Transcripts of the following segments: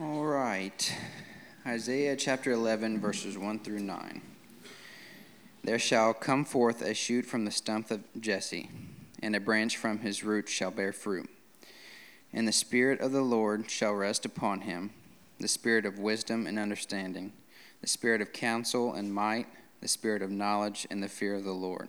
All right. Isaiah chapter 11, verses 1 through 9. There shall come forth a shoot from the stump of Jesse, and a branch from his roots shall bear fruit. And the Spirit of the Lord shall rest upon him the Spirit of wisdom and understanding, the Spirit of counsel and might, the Spirit of knowledge and the fear of the Lord.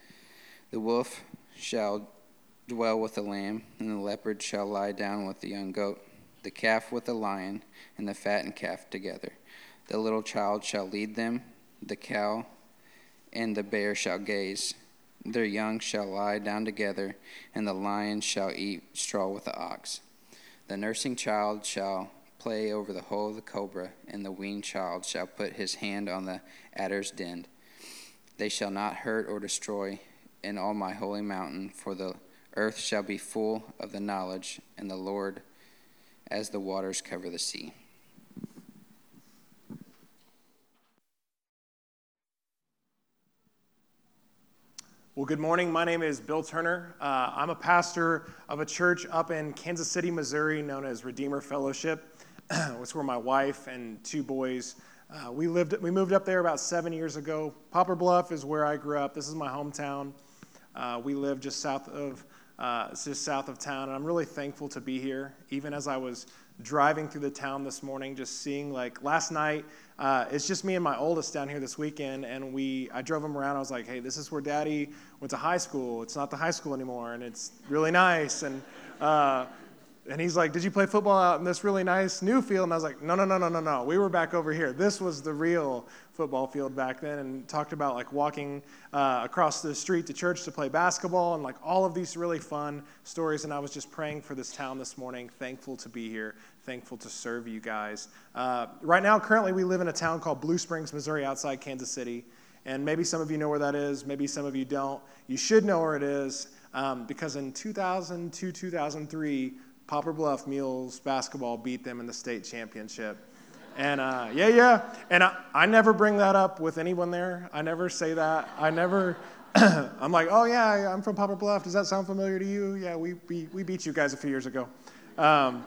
The wolf shall dwell with the lamb, and the leopard shall lie down with the young goat the calf with the lion, and the fattened calf together. The little child shall lead them, the cow and the bear shall gaze. Their young shall lie down together, and the lion shall eat straw with the ox. The nursing child shall play over the hole of the cobra, and the weaned child shall put his hand on the adder's den. They shall not hurt or destroy in all my holy mountain, for the earth shall be full of the knowledge, and the Lord as the waters cover the sea. Well, good morning. My name is Bill Turner. Uh, I'm a pastor of a church up in Kansas City, Missouri, known as Redeemer Fellowship. It's where my wife and two boys. Uh, we lived. We moved up there about seven years ago. Poplar Bluff is where I grew up. This is my hometown. Uh, we live just south of uh, just south of town, and I'm really thankful to be here. Even as I was driving through the town this morning, just seeing like last night, uh, it's just me and my oldest down here this weekend, and we I drove him around. I was like, hey, this is where Daddy went to high school. It's not the high school anymore, and it's really nice. And uh, and he's like, Did you play football out in this really nice new field? And I was like, No, no, no, no, no, no. We were back over here. This was the real football field back then. And talked about like walking uh, across the street to church to play basketball and like all of these really fun stories. And I was just praying for this town this morning, thankful to be here, thankful to serve you guys. Uh, right now, currently, we live in a town called Blue Springs, Missouri, outside Kansas City. And maybe some of you know where that is, maybe some of you don't. You should know where it is um, because in 2002, 2003, Poplar Bluff Mules basketball beat them in the state championship. And uh, yeah, yeah. And I, I never bring that up with anyone there. I never say that. I never, I'm like, oh yeah, I'm from Poplar Bluff. Does that sound familiar to you? Yeah, we, we, we beat you guys a few years ago. Um,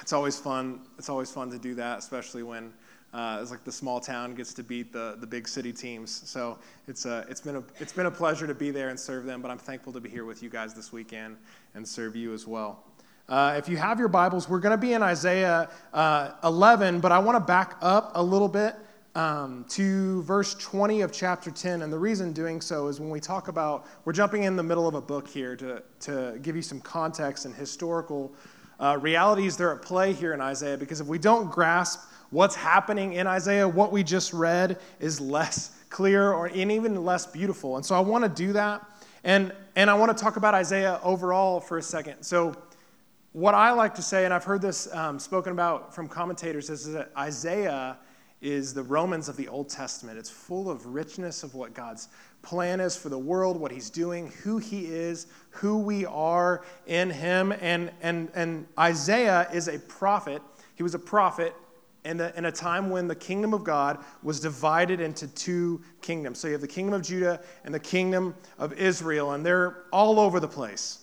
it's always fun. It's always fun to do that, especially when uh, it's like the small town gets to beat the, the big city teams. So it's, uh, it's, been a, it's been a pleasure to be there and serve them, but I'm thankful to be here with you guys this weekend and serve you as well. Uh, if you have your Bibles, we're going to be in Isaiah uh, 11, but I want to back up a little bit um, to verse 20 of chapter 10. And the reason doing so is when we talk about, we're jumping in the middle of a book here to, to give you some context and historical uh, realities that are at play here in Isaiah, because if we don't grasp what's happening in Isaiah, what we just read is less clear or and even less beautiful. And so I want to do that. And, and I want to talk about Isaiah overall for a second. So, what I like to say, and I've heard this um, spoken about from commentators, is that Isaiah is the Romans of the Old Testament. It's full of richness of what God's plan is for the world, what He's doing, who He is, who we are in Him. And, and, and Isaiah is a prophet. He was a prophet in, the, in a time when the kingdom of God was divided into two kingdoms. So you have the kingdom of Judah and the kingdom of Israel, and they're all over the place.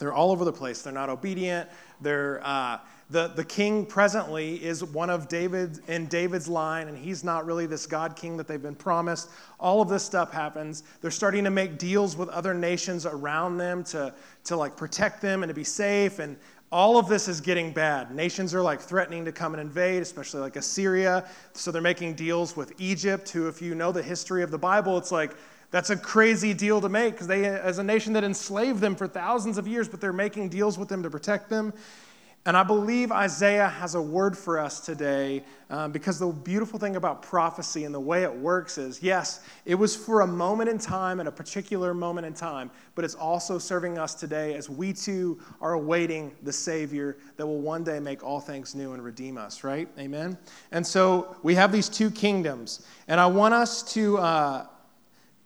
They're all over the place. They're not obedient. They're, uh, the, the king presently is one of David in David's line, and he's not really this God king that they've been promised. All of this stuff happens. They're starting to make deals with other nations around them to, to like protect them and to be safe. And all of this is getting bad. Nations are like threatening to come and invade, especially like Assyria. So they're making deals with Egypt, who, if you know the history of the Bible, it's like that's a crazy deal to make because they, as a nation that enslaved them for thousands of years, but they're making deals with them to protect them. And I believe Isaiah has a word for us today um, because the beautiful thing about prophecy and the way it works is yes, it was for a moment in time and a particular moment in time, but it's also serving us today as we too are awaiting the Savior that will one day make all things new and redeem us, right? Amen? And so we have these two kingdoms, and I want us to. Uh,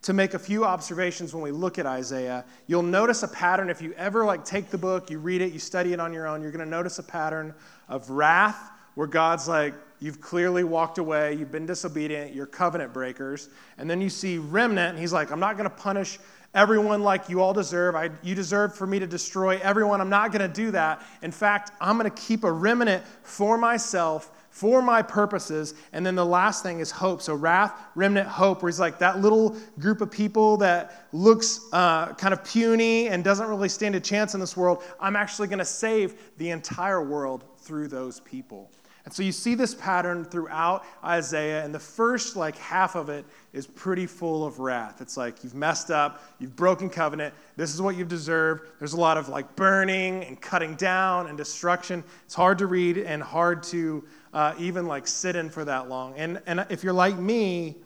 to make a few observations when we look at Isaiah. You'll notice a pattern if you ever like take the book, you read it, you study it on your own, you're going to notice a pattern of wrath where God's like you've clearly walked away, you've been disobedient, you're covenant breakers. And then you see remnant and he's like I'm not going to punish everyone like you all deserve. I, you deserve for me to destroy everyone. I'm not going to do that. In fact, I'm going to keep a remnant for myself for my purposes. And then the last thing is hope. So, wrath, remnant, hope, where he's like that little group of people that looks uh, kind of puny and doesn't really stand a chance in this world. I'm actually going to save the entire world through those people. And so you see this pattern throughout Isaiah, and the first like half of it is pretty full of wrath. It's like you've messed up, you've broken covenant, this is what you've deserved. There's a lot of like burning and cutting down and destruction. It's hard to read and hard to uh, even like sit in for that long. And, and if you're like me,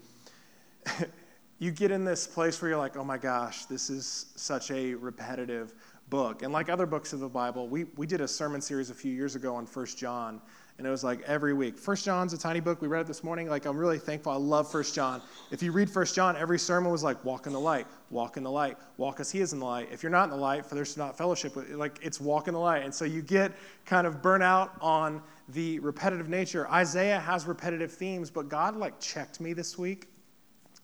you get in this place where you're like, oh my gosh, this is such a repetitive book. And like other books of the Bible, we, we did a sermon series a few years ago on First John and it was like every week. First John's a tiny book. We read it this morning. Like I'm really thankful. I love First John. If you read First John, every sermon was like walk in the light, walk in the light, walk as He is in the light. If you're not in the light, for there's not fellowship. Like it's walk in the light, and so you get kind of burnt out on the repetitive nature. Isaiah has repetitive themes, but God like checked me this week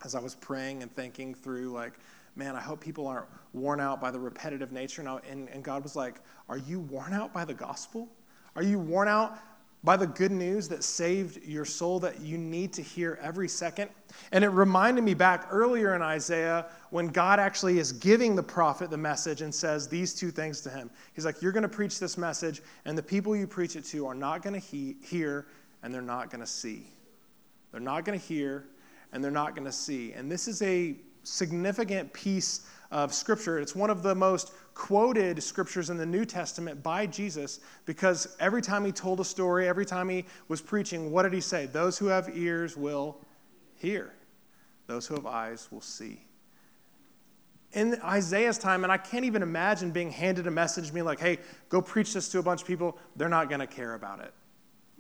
as I was praying and thinking through like man, I hope people aren't worn out by the repetitive nature. And, I, and, and, God was like, Are you worn out by the gospel? Are you worn out by the good news that saved your soul that you need to hear every second. And it reminded me back earlier in Isaiah when God actually is giving the prophet the message and says these two things to him. He's like, You're going to preach this message, and the people you preach it to are not going to he- hear and they're not going to see. They're not going to hear and they're not going to see. And this is a significant piece of Scripture. It's one of the most quoted scriptures in the New Testament by Jesus because every time he told a story, every time he was preaching, what did he say? Those who have ears will hear, those who have eyes will see. In Isaiah's time, and I can't even imagine being handed a message being like, hey, go preach this to a bunch of people, they're not going to care about it.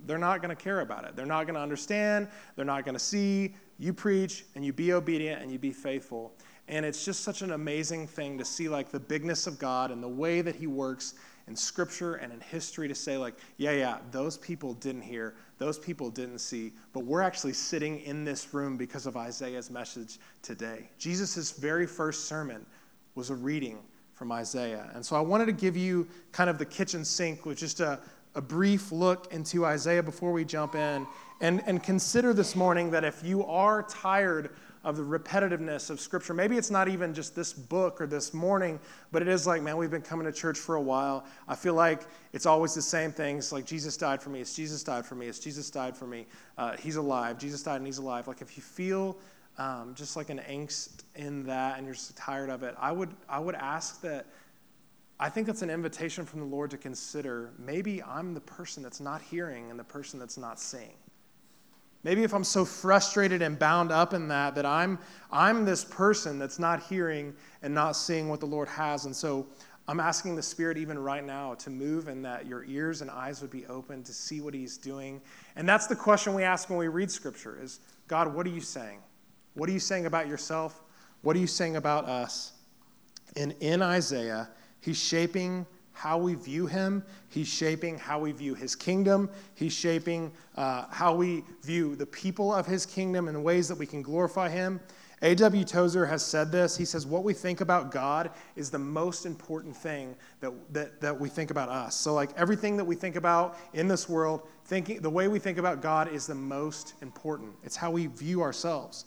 They're not going to care about it. They're not going to understand. They're not going to see. You preach and you be obedient and you be faithful. And it's just such an amazing thing to see like the bigness of God and the way that he works in scripture and in history to say like, yeah, yeah, those people didn't hear, those people didn't see, but we're actually sitting in this room because of Isaiah's message today. Jesus' very first sermon was a reading from Isaiah. And so I wanted to give you kind of the kitchen sink with just a, a brief look into Isaiah before we jump in. And, and consider this morning that if you are tired of the repetitiveness of Scripture. Maybe it's not even just this book or this morning, but it is like, man, we've been coming to church for a while. I feel like it's always the same things like Jesus died for me, it's Jesus died for me, it's Jesus died for me, uh, he's alive, Jesus died and he's alive. Like if you feel um, just like an angst in that and you're just tired of it, I would, I would ask that. I think that's an invitation from the Lord to consider maybe I'm the person that's not hearing and the person that's not seeing. Maybe if I'm so frustrated and bound up in that, that I'm, I'm this person that's not hearing and not seeing what the Lord has. And so I'm asking the Spirit even right now to move and that your ears and eyes would be open to see what He's doing. And that's the question we ask when we read Scripture is, God, what are you saying? What are you saying about yourself? What are you saying about us? And in Isaiah, He's shaping how we view him. He's shaping how we view his kingdom. He's shaping uh, how we view the people of his kingdom in ways that we can glorify him. A.W. Tozer has said this. He says, What we think about God is the most important thing that, that, that we think about us. So, like everything that we think about in this world, thinking, the way we think about God is the most important. It's how we view ourselves.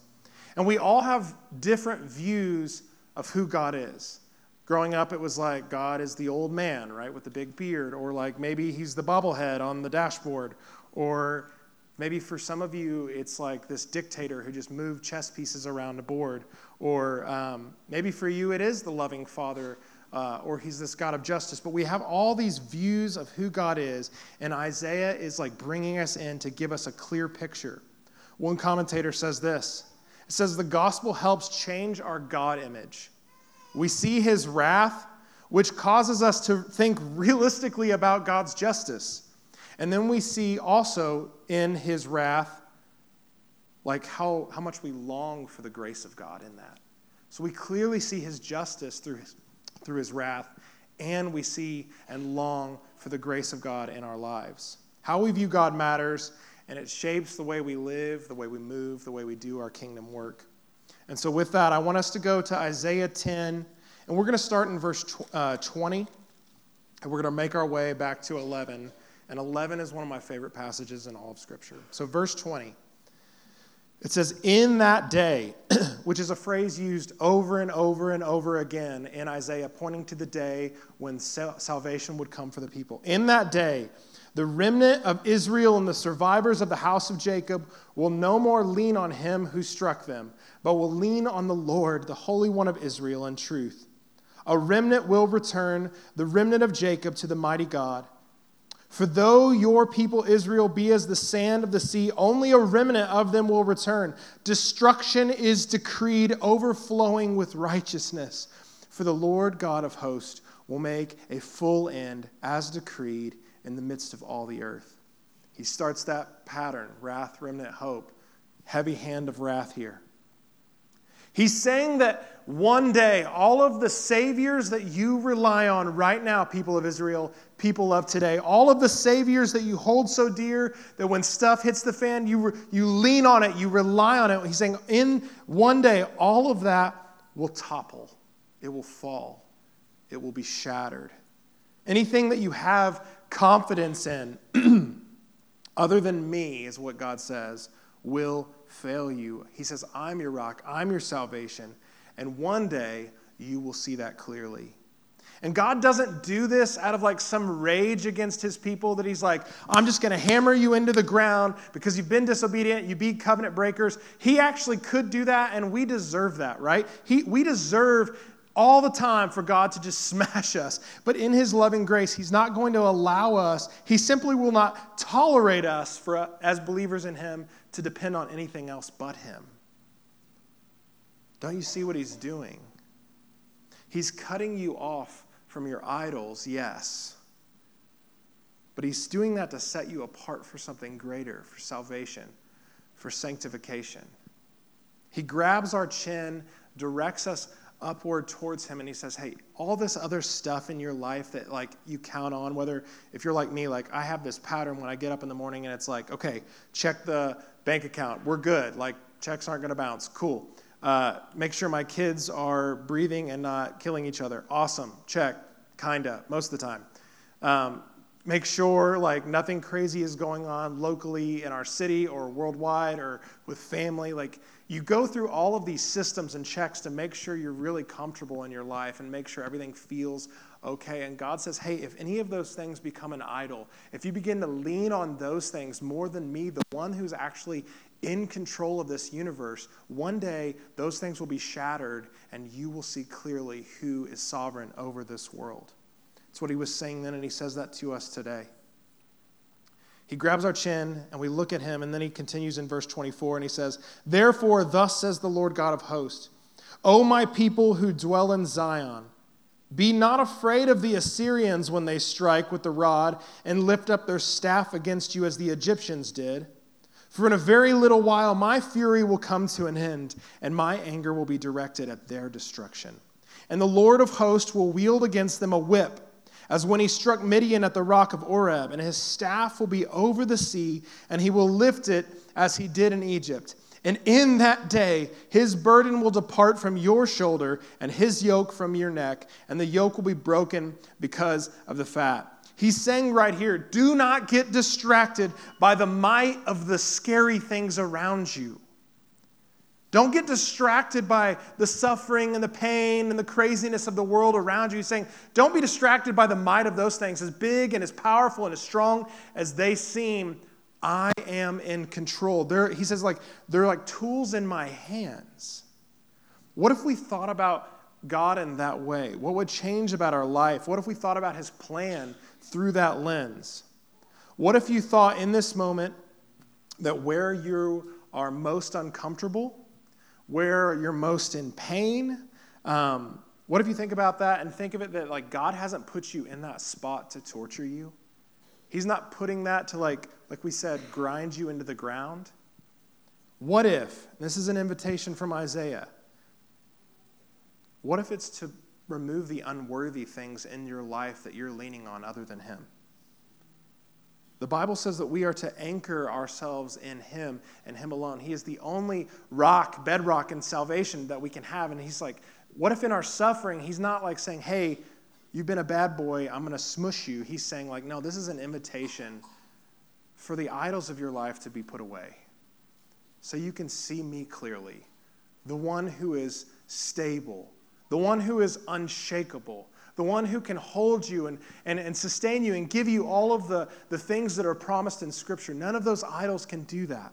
And we all have different views of who God is. Growing up, it was like God is the old man, right, with the big beard, or like maybe he's the bobblehead on the dashboard, or maybe for some of you, it's like this dictator who just moved chess pieces around a board, or um, maybe for you, it is the loving father uh, or he's this God of justice. But we have all these views of who God is, and Isaiah is like bringing us in to give us a clear picture. One commentator says this it says, The gospel helps change our God image. We see his wrath, which causes us to think realistically about God's justice. And then we see also in his wrath, like how, how much we long for the grace of God in that. So we clearly see his justice through his, through his wrath, and we see and long for the grace of God in our lives. How we view God matters, and it shapes the way we live, the way we move, the way we do our kingdom work. And so, with that, I want us to go to Isaiah 10, and we're going to start in verse uh, 20, and we're going to make our way back to 11. And 11 is one of my favorite passages in all of Scripture. So, verse 20. It says, in that day, which is a phrase used over and over and over again in Isaiah, pointing to the day when salvation would come for the people. In that day, the remnant of Israel and the survivors of the house of Jacob will no more lean on him who struck them, but will lean on the Lord, the Holy One of Israel, in truth. A remnant will return, the remnant of Jacob, to the mighty God. For though your people Israel be as the sand of the sea, only a remnant of them will return. Destruction is decreed, overflowing with righteousness. For the Lord God of hosts will make a full end, as decreed, in the midst of all the earth. He starts that pattern wrath, remnant, hope. Heavy hand of wrath here. He's saying that one day, all of the saviors that you rely on right now, people of Israel, people of today, all of the saviors that you hold so dear that when stuff hits the fan, you, you lean on it, you rely on it. He's saying, in one day, all of that will topple, it will fall, it will be shattered. Anything that you have confidence in, other than me, is what God says, will fail you. He says, I'm your rock, I'm your salvation. And one day you will see that clearly. And God doesn't do this out of like some rage against his people that he's like, I'm just going to hammer you into the ground because you've been disobedient, you be covenant breakers. He actually could do that, and we deserve that, right? He, we deserve all the time for God to just smash us. But in his loving grace, he's not going to allow us, he simply will not tolerate us for, as believers in him to depend on anything else but Him. Don't you see what He's doing? He's cutting you off from your idols, yes. But He's doing that to set you apart for something greater, for salvation, for sanctification. He grabs our chin, directs us upward towards him and he says hey all this other stuff in your life that like you count on whether if you're like me like i have this pattern when i get up in the morning and it's like okay check the bank account. We're good. Like checks aren't going to bounce. Cool. Uh, make sure my kids are breathing and not killing each other. Awesome. Check. Kinda. Most of the time. Um, make sure like nothing crazy is going on locally in our city or worldwide or with family like you go through all of these systems and checks to make sure you're really comfortable in your life and make sure everything feels okay. And God says, hey, if any of those things become an idol, if you begin to lean on those things more than me, the one who's actually in control of this universe, one day those things will be shattered and you will see clearly who is sovereign over this world. That's what he was saying then, and he says that to us today. He grabs our chin and we look at him, and then he continues in verse 24 and he says, Therefore, thus says the Lord God of hosts, O my people who dwell in Zion, be not afraid of the Assyrians when they strike with the rod and lift up their staff against you as the Egyptians did. For in a very little while my fury will come to an end, and my anger will be directed at their destruction. And the Lord of hosts will wield against them a whip as when he struck Midian at the rock of Oreb, and his staff will be over the sea, and he will lift it as he did in Egypt. And in that day, his burden will depart from your shoulder, and his yoke from your neck, and the yoke will be broken because of the fat. He's saying right here do not get distracted by the might of the scary things around you. Don't get distracted by the suffering and the pain and the craziness of the world around you. He's saying, don't be distracted by the might of those things, as big and as powerful and as strong as they seem. I am in control. They're, he says, like, they're like tools in my hands. What if we thought about God in that way? What would change about our life? What if we thought about his plan through that lens? What if you thought in this moment that where you are most uncomfortable, where you're most in pain, um, what if you think about that and think of it that like God hasn't put you in that spot to torture you? He's not putting that to like, like we said, grind you into the ground. What if, this is an invitation from Isaiah, what if it's to remove the unworthy things in your life that you're leaning on other than Him? The Bible says that we are to anchor ourselves in Him and Him alone. He is the only rock, bedrock in salvation that we can have. And He's like, what if in our suffering, He's not like saying, hey, you've been a bad boy, I'm going to smush you. He's saying, like, no, this is an invitation for the idols of your life to be put away so you can see me clearly, the one who is stable, the one who is unshakable, the one who can hold you and, and, and sustain you and give you all of the, the things that are promised in Scripture. None of those idols can do that.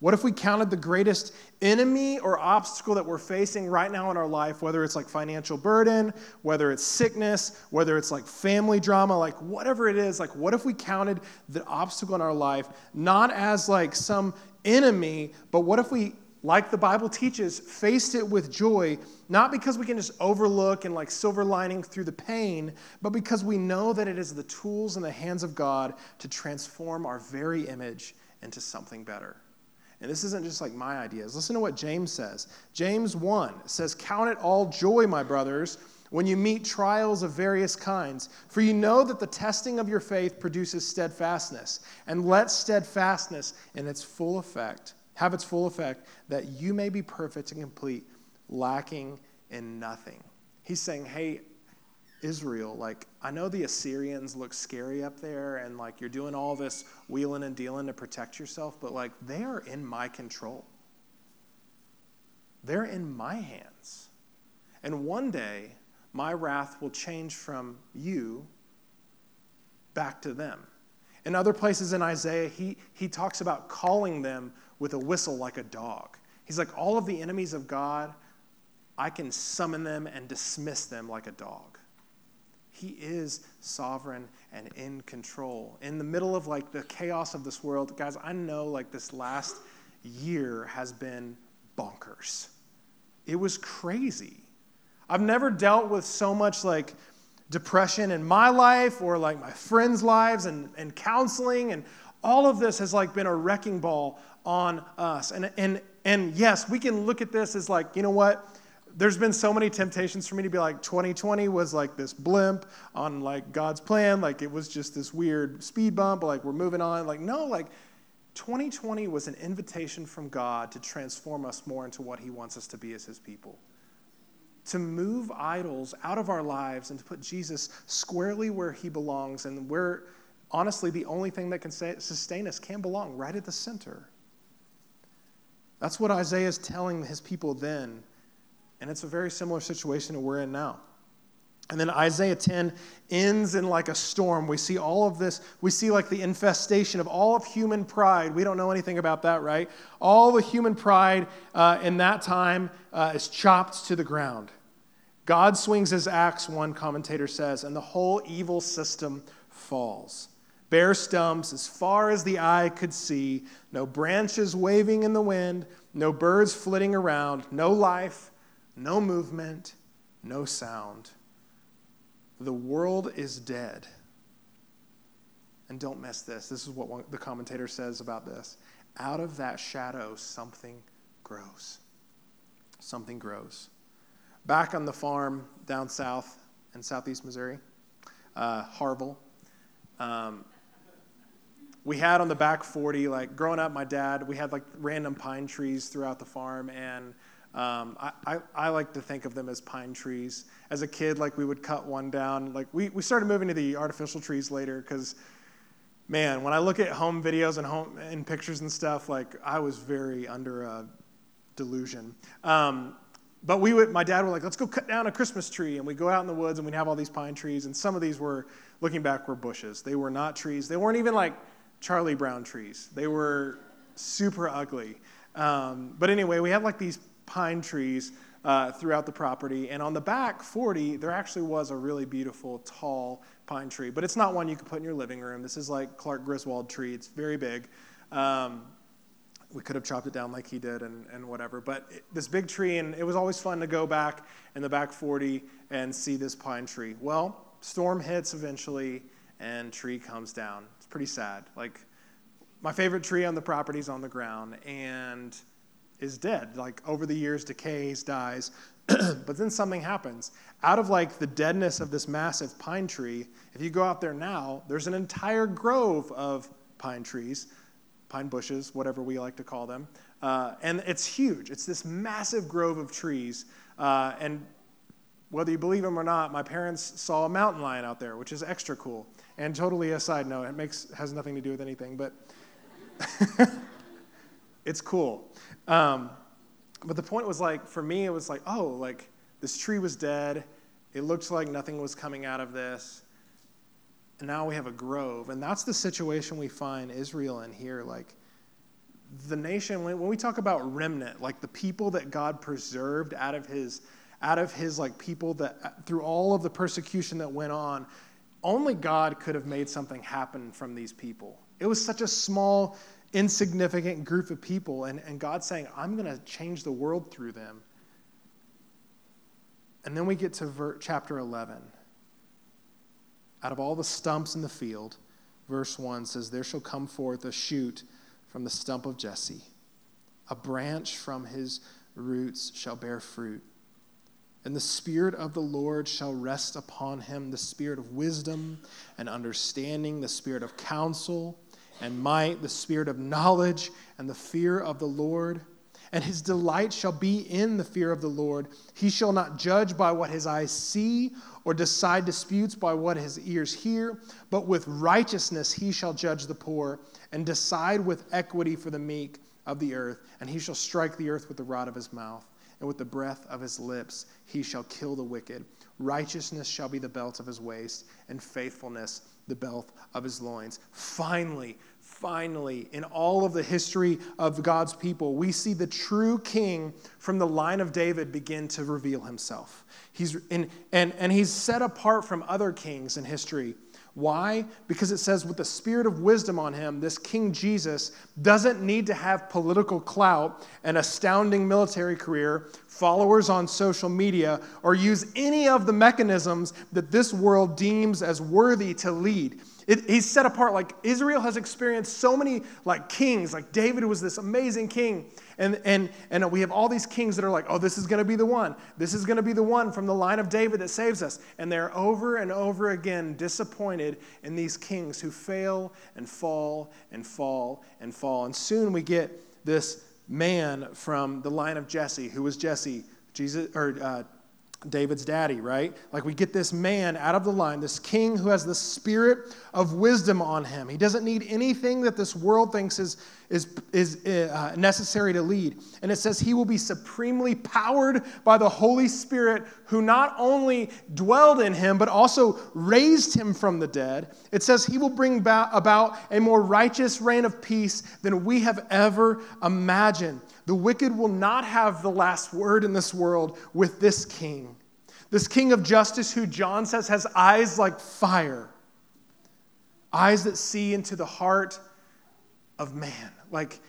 What if we counted the greatest enemy or obstacle that we're facing right now in our life, whether it's like financial burden, whether it's sickness, whether it's like family drama, like whatever it is, like what if we counted the obstacle in our life not as like some enemy, but what if we like the Bible teaches, faced it with joy, not because we can just overlook and like silver lining through the pain, but because we know that it is the tools in the hands of God to transform our very image into something better. And this isn't just like my ideas. Listen to what James says. James 1 says, Count it all joy, my brothers, when you meet trials of various kinds, for you know that the testing of your faith produces steadfastness. And let steadfastness in its full effect have its full effect, that you may be perfect and complete, lacking in nothing. He's saying, hey, Israel, like, I know the Assyrians look scary up there, and like you're doing all this wheeling and dealing to protect yourself, but like they are in my control. They're in my hands. And one day, my wrath will change from you back to them. In other places in Isaiah, he, he talks about calling them with a whistle like a dog. He's like, all of the enemies of God, I can summon them and dismiss them like a dog. He is sovereign and in control. In the middle of like the chaos of this world, guys, I know like this last year has been bonkers. It was crazy. I've never dealt with so much like depression in my life or like my friends' lives and, and counseling and all of this has like been a wrecking ball on us. And, and, and yes, we can look at this as like, you know what? There's been so many temptations for me to be like, 2020 was like this blimp on like God's plan. Like it was just this weird speed bump. Like we're moving on. Like, no, like 2020 was an invitation from God to transform us more into what He wants us to be as His people. To move idols out of our lives and to put Jesus squarely where He belongs and where, honestly, the only thing that can sustain us can belong right at the center. That's what Isaiah is telling his people then. And it's a very similar situation that we're in now. And then Isaiah 10 ends in like a storm. We see all of this. We see like the infestation of all of human pride. We don't know anything about that, right? All the human pride uh, in that time uh, is chopped to the ground. God swings his axe, one commentator says, and the whole evil system falls bare stumps as far as the eye could see, no branches waving in the wind, no birds flitting around, no life, no movement, no sound. The world is dead. And don't miss this. This is what one, the commentator says about this. Out of that shadow, something grows. Something grows. Back on the farm down south in southeast Missouri, uh, Harviell, um, we had on the back 40, like growing up, my dad, we had like random pine trees throughout the farm. And um, I, I, I, like to think of them as pine trees. As a kid, like we would cut one down. Like we, we started moving to the artificial trees later because, man, when I look at home videos and home and pictures and stuff, like I was very under a delusion. Um, but we would, my dad would like, let's go cut down a Christmas tree. And we go out in the woods and we'd have all these pine trees. And some of these were, looking back, were bushes. They were not trees. They weren't even like Charlie Brown trees. They were super ugly. Um, but anyway, we had like these pine trees uh, throughout the property. And on the back 40, there actually was a really beautiful, tall pine tree. But it's not one you could put in your living room. This is like Clark Griswold tree, it's very big. Um, we could have chopped it down like he did and, and whatever. But it, this big tree, and it was always fun to go back in the back 40 and see this pine tree. Well, storm hits eventually, and tree comes down. It's pretty sad. Like, my favorite tree on the property is on the ground and is dead. Like, over the years, decays, dies. but then something happens. Out of like the deadness of this massive pine tree, if you go out there now, there's an entire grove of pine trees pine bushes, whatever we like to call them. Uh, and it's huge. It's this massive grove of trees. Uh, and whether you believe them or not, my parents saw a mountain lion out there, which is extra cool. And totally a side note, it makes has nothing to do with anything, but it's cool. Um, but the point was like, for me, it was like, oh, like this tree was dead. It looked like nothing was coming out of this and now we have a grove. And that's the situation we find Israel in here. Like the nation, when we talk about remnant, like the people that God preserved out of his out of his like people that through all of the persecution that went on, only God could have made something happen from these people. It was such a small, insignificant group of people, and, and God saying, I'm going to change the world through them. And then we get to ver- chapter 11 out of all the stumps in the field, verse 1 says, There shall come forth a shoot from the stump of Jesse, a branch from his roots shall bear fruit. And the Spirit of the Lord shall rest upon him the Spirit of wisdom and understanding, the Spirit of counsel and might, the Spirit of knowledge and the fear of the Lord and his delight shall be in the fear of the Lord. He shall not judge by what his eyes see, or decide disputes by what his ears hear, but with righteousness he shall judge the poor, and decide with equity for the meek of the earth. And he shall strike the earth with the rod of his mouth, and with the breath of his lips he shall kill the wicked. Righteousness shall be the belt of his waist, and faithfulness the belt of his loins. Finally, finally, in all of the history of God's people, we see the true king from the line of David begin to reveal himself. He's in, and, and he's set apart from other kings in history. Why? Because it says, with the spirit of wisdom on him, this King Jesus doesn't need to have political clout, an astounding military career, followers on social media, or use any of the mechanisms that this world deems as worthy to lead. It, he's set apart. Like Israel has experienced so many like kings. Like David was this amazing king. And, and, and we have all these kings that are like, oh, this is going to be the one. This is going to be the one from the line of David that saves us. And they're over and over again disappointed in these kings who fail and fall and fall and fall. And soon we get this man from the line of Jesse, who was Jesse, Jesus, or uh, David's daddy, right? Like we get this man out of the line, this king who has the spirit of wisdom on him. He doesn't need anything that this world thinks is, is, is uh, necessary to lead. And it says he will be supremely powered by the Holy Spirit who not only dwelled in him, but also raised him from the dead. It says he will bring about a more righteous reign of peace than we have ever imagined. The wicked will not have the last word in this world with this king. This king of justice, who John says has eyes like fire, eyes that see into the heart of man. Like,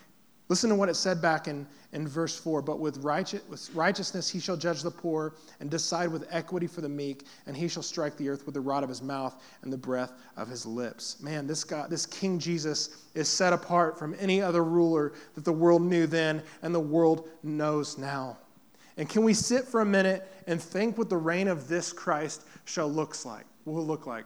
listen to what it said back in, in verse 4 But with, righteous, with righteousness he shall judge the poor and decide with equity for the meek, and he shall strike the earth with the rod of his mouth and the breath of his lips. Man, this, God, this King Jesus is set apart from any other ruler that the world knew then and the world knows now. And can we sit for a minute and think what the reign of this Christ shall looks like, will look like?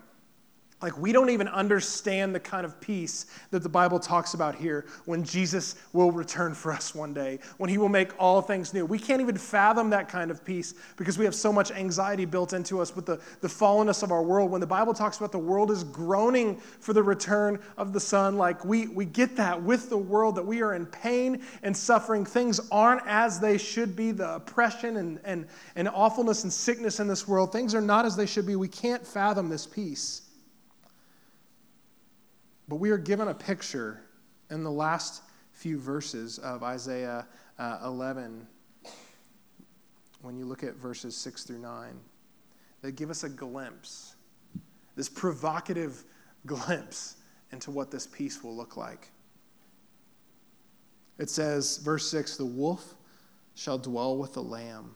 Like, we don't even understand the kind of peace that the Bible talks about here when Jesus will return for us one day, when he will make all things new. We can't even fathom that kind of peace because we have so much anxiety built into us with the, the fallenness of our world. When the Bible talks about the world is groaning for the return of the Son, like, we, we get that with the world, that we are in pain and suffering. Things aren't as they should be. The oppression and, and, and awfulness and sickness in this world, things are not as they should be. We can't fathom this peace. But we are given a picture in the last few verses of Isaiah uh, 11 when you look at verses 6 through 9 that give us a glimpse, this provocative glimpse into what this peace will look like. It says, verse 6 the wolf shall dwell with the lamb,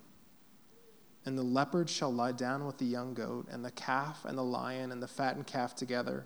and the leopard shall lie down with the young goat, and the calf and the lion and the fattened calf together.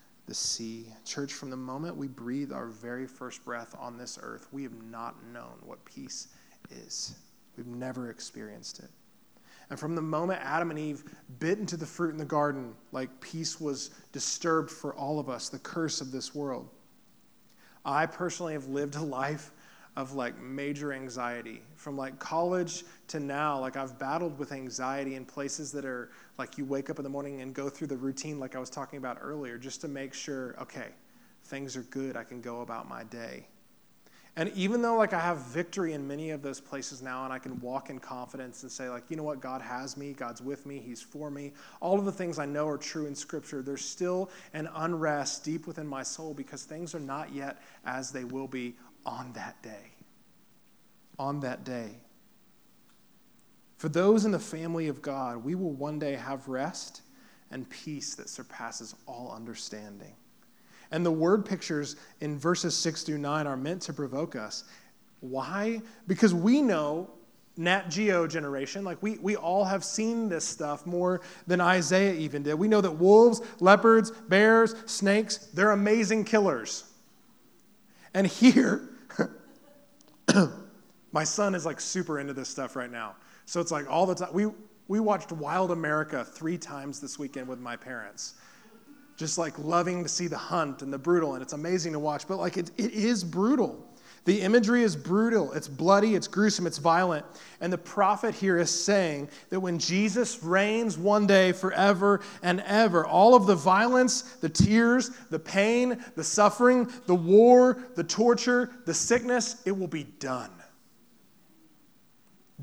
the sea. Church, from the moment we breathe our very first breath on this earth, we have not known what peace is. We've never experienced it. And from the moment Adam and Eve bit into the fruit in the garden, like peace was disturbed for all of us, the curse of this world. I personally have lived a life of like major anxiety. From like college to now like i've battled with anxiety in places that are like you wake up in the morning and go through the routine like i was talking about earlier just to make sure okay things are good i can go about my day. And even though like i have victory in many of those places now and i can walk in confidence and say like you know what? God has me. God's with me. He's for me. All of the things i know are true in scripture. There's still an unrest deep within my soul because things are not yet as they will be on that day. On that day. For those in the family of God, we will one day have rest and peace that surpasses all understanding. And the word pictures in verses 6 through 9 are meant to provoke us. Why? Because we know Nat Geo generation, like we, we all have seen this stuff more than Isaiah even did. We know that wolves, leopards, bears, snakes, they're amazing killers. And here, my son is like super into this stuff right now. So it's like all the time. We, we watched Wild America three times this weekend with my parents. Just like loving to see the hunt and the brutal, and it's amazing to watch. But like it, it is brutal. The imagery is brutal, it's bloody, it's gruesome, it's violent. And the prophet here is saying that when Jesus reigns one day forever and ever, all of the violence, the tears, the pain, the suffering, the war, the torture, the sickness, it will be done.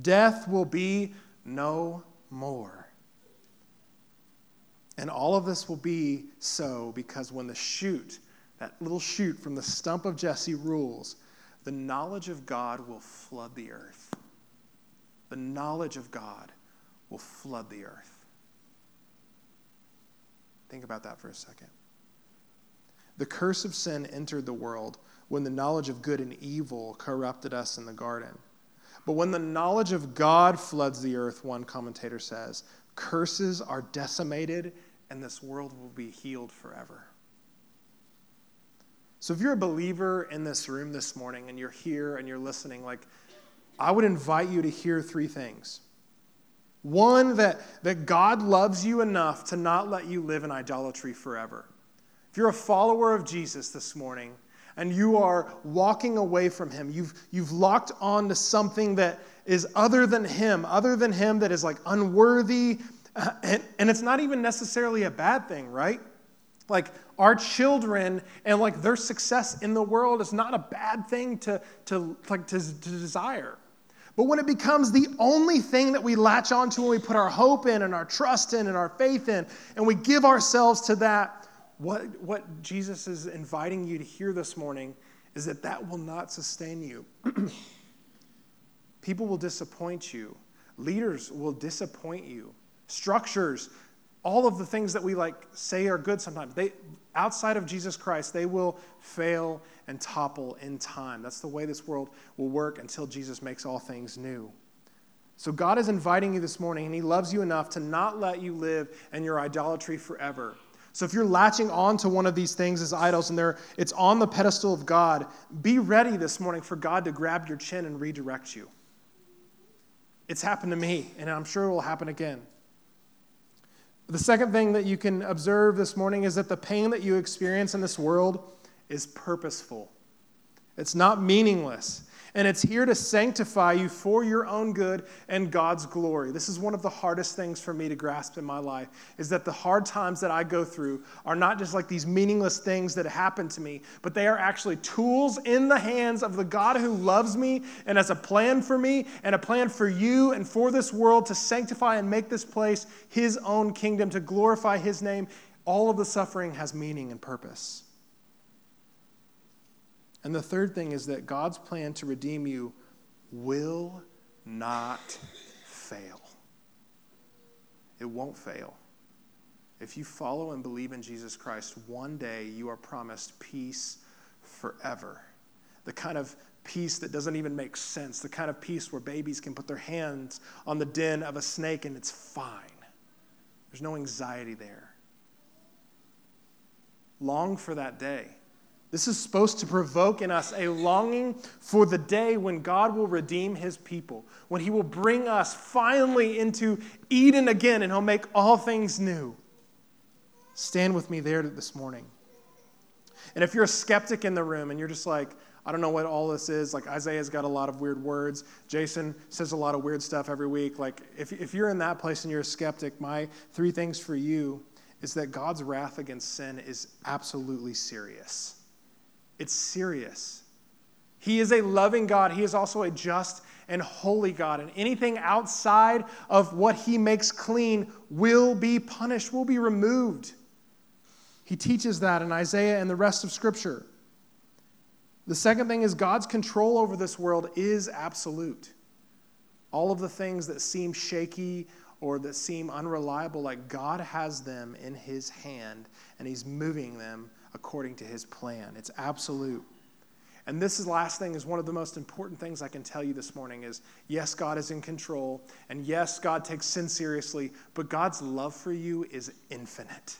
Death will be no more. And all of this will be so because when the shoot, that little shoot from the stump of Jesse rules, the knowledge of God will flood the earth. The knowledge of God will flood the earth. Think about that for a second. The curse of sin entered the world when the knowledge of good and evil corrupted us in the garden. But when the knowledge of God floods the earth, one commentator says, curses are decimated and this world will be healed forever. So if you're a believer in this room this morning and you're here and you're listening, like, I would invite you to hear three things. One, that, that God loves you enough to not let you live in idolatry forever. If you're a follower of Jesus this morning and you are walking away from Him, you've, you've locked on to something that is other than Him, other than Him that is like unworthy, uh, and, and it's not even necessarily a bad thing, right? Like our children and like their success in the world is not a bad thing to, to like to, to desire. But when it becomes the only thing that we latch onto and we put our hope in and our trust in and our faith in, and we give ourselves to that, what, what Jesus is inviting you to hear this morning is that that will not sustain you. People will disappoint you. Leaders will disappoint you. Structures all of the things that we like say are good sometimes they outside of jesus christ they will fail and topple in time. That's the way this world will work until jesus makes all things new. So god is inviting you this morning and he loves you enough to not let you live in your idolatry forever. So if you're latching on to one of these things as idols and it's on the pedestal of god be ready this morning for god to grab your chin and redirect you. It's happened to me and i'm sure it will happen again the second thing that you can observe this morning is that the pain that you experience in this world is purposeful. It's not meaningless. And it's here to sanctify you for your own good and God's glory. This is one of the hardest things for me to grasp in my life is that the hard times that I go through are not just like these meaningless things that happen to me, but they are actually tools in the hands of the God who loves me and has a plan for me and a plan for you and for this world to sanctify and make this place his own kingdom, to glorify his name. All of the suffering has meaning and purpose. And the third thing is that God's plan to redeem you will not fail. It won't fail. If you follow and believe in Jesus Christ, one day you are promised peace forever. The kind of peace that doesn't even make sense, the kind of peace where babies can put their hands on the den of a snake and it's fine. There's no anxiety there. Long for that day. This is supposed to provoke in us a longing for the day when God will redeem his people, when he will bring us finally into Eden again and he'll make all things new. Stand with me there this morning. And if you're a skeptic in the room and you're just like, I don't know what all this is, like Isaiah's got a lot of weird words, Jason says a lot of weird stuff every week. Like, if, if you're in that place and you're a skeptic, my three things for you is that God's wrath against sin is absolutely serious. It's serious. He is a loving God. He is also a just and holy God. And anything outside of what He makes clean will be punished, will be removed. He teaches that in Isaiah and the rest of Scripture. The second thing is God's control over this world is absolute. All of the things that seem shaky or that seem unreliable, like God has them in His hand and He's moving them according to his plan. It's absolute. And this is last thing is one of the most important things I can tell you this morning is yes, God is in control, and yes, God takes sin seriously, but God's love for you is infinite.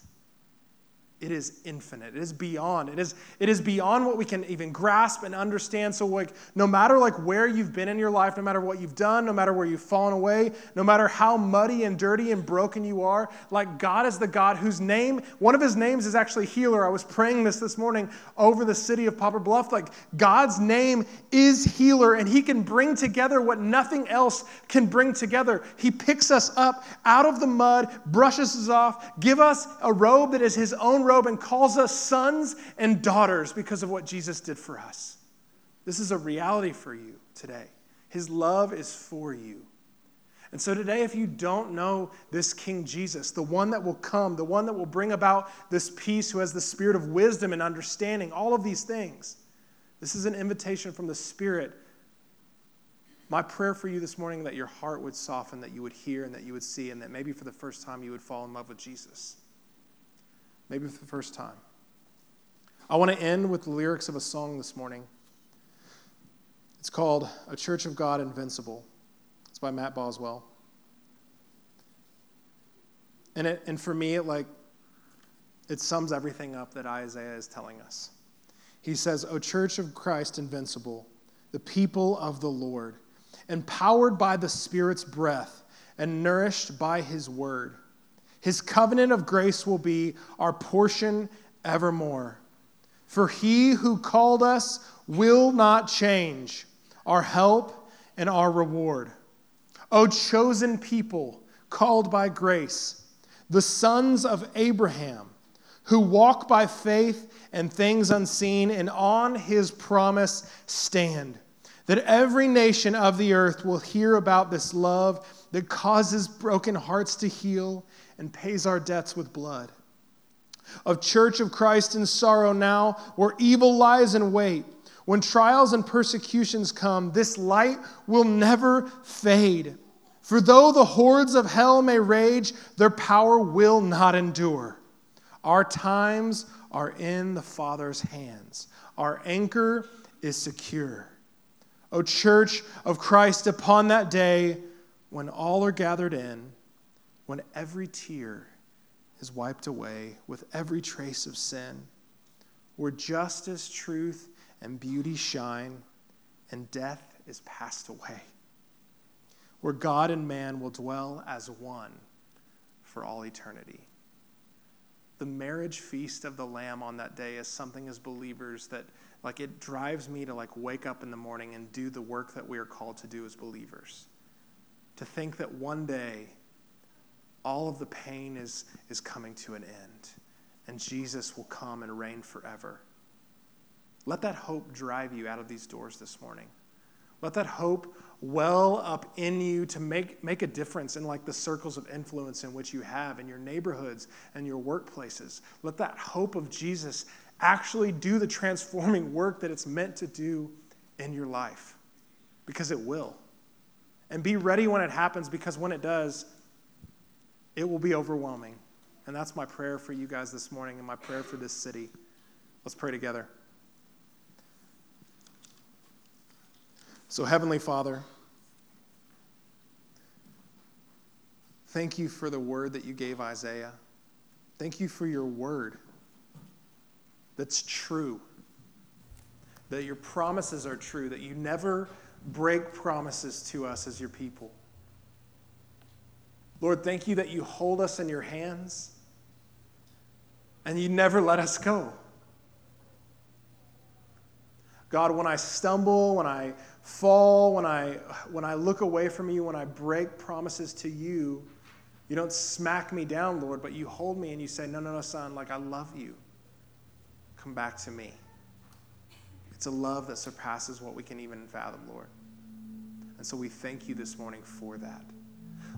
It is infinite. It is beyond. It is, it is beyond what we can even grasp and understand. So, like, no matter like where you've been in your life, no matter what you've done, no matter where you've fallen away, no matter how muddy and dirty and broken you are, like God is the God whose name, one of his names is actually healer. I was praying this this morning over the city of Poplar Bluff. Like, God's name is healer, and he can bring together what nothing else can bring together. He picks us up out of the mud, brushes us off, give us a robe that is his own robe and calls us sons and daughters because of what Jesus did for us. This is a reality for you today. His love is for you. And so today, if you don't know this King Jesus, the one that will come, the one that will bring about this peace, who has the spirit of wisdom and understanding, all of these things, this is an invitation from the Spirit. My prayer for you this morning that your heart would soften, that you would hear and that you would see, and that maybe for the first time you would fall in love with Jesus maybe for the first time. I want to end with the lyrics of a song this morning. It's called A Church of God Invincible. It's by Matt Boswell. And, it, and for me, it like it sums everything up that Isaiah is telling us. He says, O church of Christ invincible, the people of the Lord, empowered by the Spirit's breath and nourished by his word his covenant of grace will be our portion evermore. For he who called us will not change, our help and our reward. O chosen people, called by grace, the sons of Abraham, who walk by faith and things unseen, and on his promise stand, that every nation of the earth will hear about this love that causes broken hearts to heal and pays our debts with blood. Of Church of Christ in sorrow now, where evil lies in wait, when trials and persecutions come, this light will never fade. For though the hordes of hell may rage, their power will not endure. Our times are in the Father's hands, our anchor is secure. O Church of Christ, upon that day when all are gathered in, when every tear is wiped away with every trace of sin, where justice, truth, and beauty shine, and death is passed away, where God and man will dwell as one for all eternity. the marriage feast of the Lamb on that day is something as believers that, like, it drives me to, like, wake up in the morning and do the work that we are called to do as believers. To think that one day all of the pain is, is coming to an end and Jesus will come and reign forever. Let that hope drive you out of these doors this morning. Let that hope well up in you to make, make a difference in like the circles of influence in which you have in your neighborhoods and your workplaces. Let that hope of Jesus actually do the transforming work that it's meant to do in your life because it will. And be ready when it happens because when it does, it will be overwhelming. And that's my prayer for you guys this morning and my prayer for this city. Let's pray together. So, Heavenly Father, thank you for the word that you gave Isaiah. Thank you for your word that's true, that your promises are true, that you never break promises to us as your people. Lord, thank you that you hold us in your hands and you never let us go. God, when I stumble, when I fall, when I, when I look away from you, when I break promises to you, you don't smack me down, Lord, but you hold me and you say, No, no, no, son, like I love you. Come back to me. It's a love that surpasses what we can even fathom, Lord. And so we thank you this morning for that.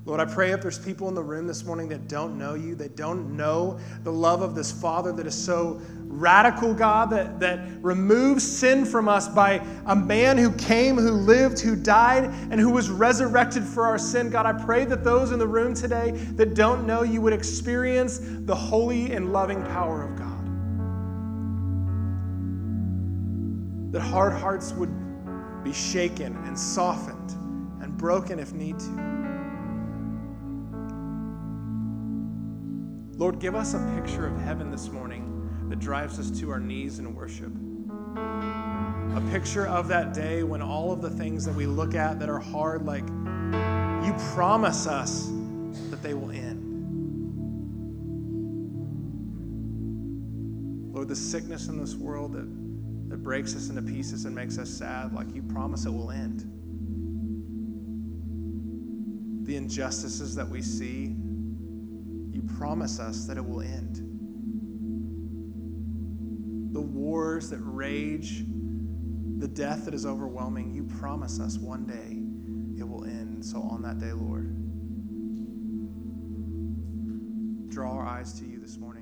Lord, I pray if there's people in the room this morning that don't know you, that don't know the love of this Father that is so radical, God, that, that removes sin from us by a man who came, who lived, who died, and who was resurrected for our sin. God, I pray that those in the room today that don't know you would experience the holy and loving power of God. That hard hearts would be shaken and softened and broken if need to. Lord, give us a picture of heaven this morning that drives us to our knees in worship. A picture of that day when all of the things that we look at that are hard, like you promise us that they will end. Lord, the sickness in this world that, that breaks us into pieces and makes us sad, like you promise it will end. The injustices that we see, promise us that it will end. The wars that rage, the death that is overwhelming, you promise us one day it will end. So on that day, Lord, draw our eyes to you this morning.